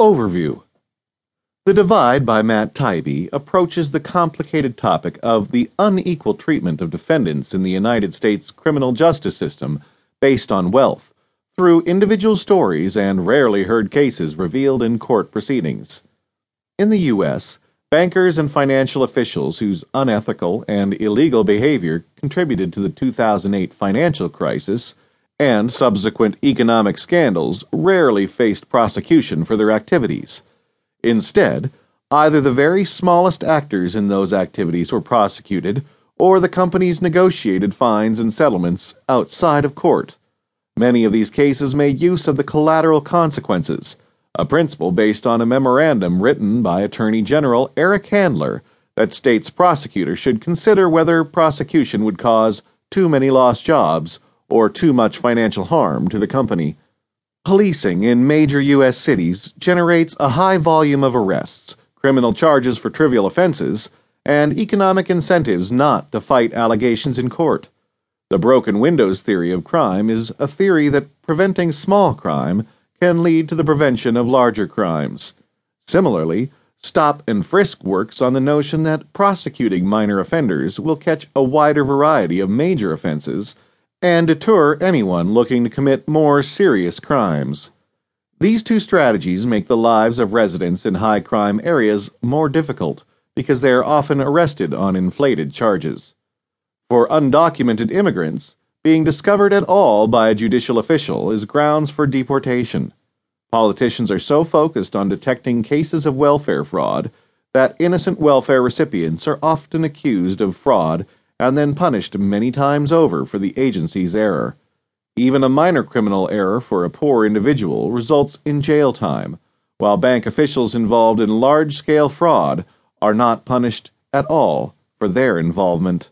Overview The Divide by Matt Taibbi approaches the complicated topic of the unequal treatment of defendants in the United States criminal justice system based on wealth through individual stories and rarely heard cases revealed in court proceedings. In the U.S., bankers and financial officials whose unethical and illegal behavior contributed to the 2008 financial crisis and subsequent economic scandals rarely faced prosecution for their activities. Instead, either the very smallest actors in those activities were prosecuted or the companies negotiated fines and settlements outside of court. Many of these cases made use of the collateral consequences, a principle based on a memorandum written by Attorney General Eric Handler that states prosecutors should consider whether prosecution would cause too many lost jobs or too much financial harm to the company. Policing in major U.S. cities generates a high volume of arrests, criminal charges for trivial offenses, and economic incentives not to fight allegations in court. The broken windows theory of crime is a theory that preventing small crime can lead to the prevention of larger crimes. Similarly, stop and frisk works on the notion that prosecuting minor offenders will catch a wider variety of major offenses and deter anyone looking to commit more serious crimes. These two strategies make the lives of residents in high crime areas more difficult because they are often arrested on inflated charges. For undocumented immigrants, being discovered at all by a judicial official is grounds for deportation. Politicians are so focused on detecting cases of welfare fraud that innocent welfare recipients are often accused of fraud and then punished many times over for the agency's error. Even a minor criminal error for a poor individual results in jail time, while bank officials involved in large scale fraud are not punished at all for their involvement.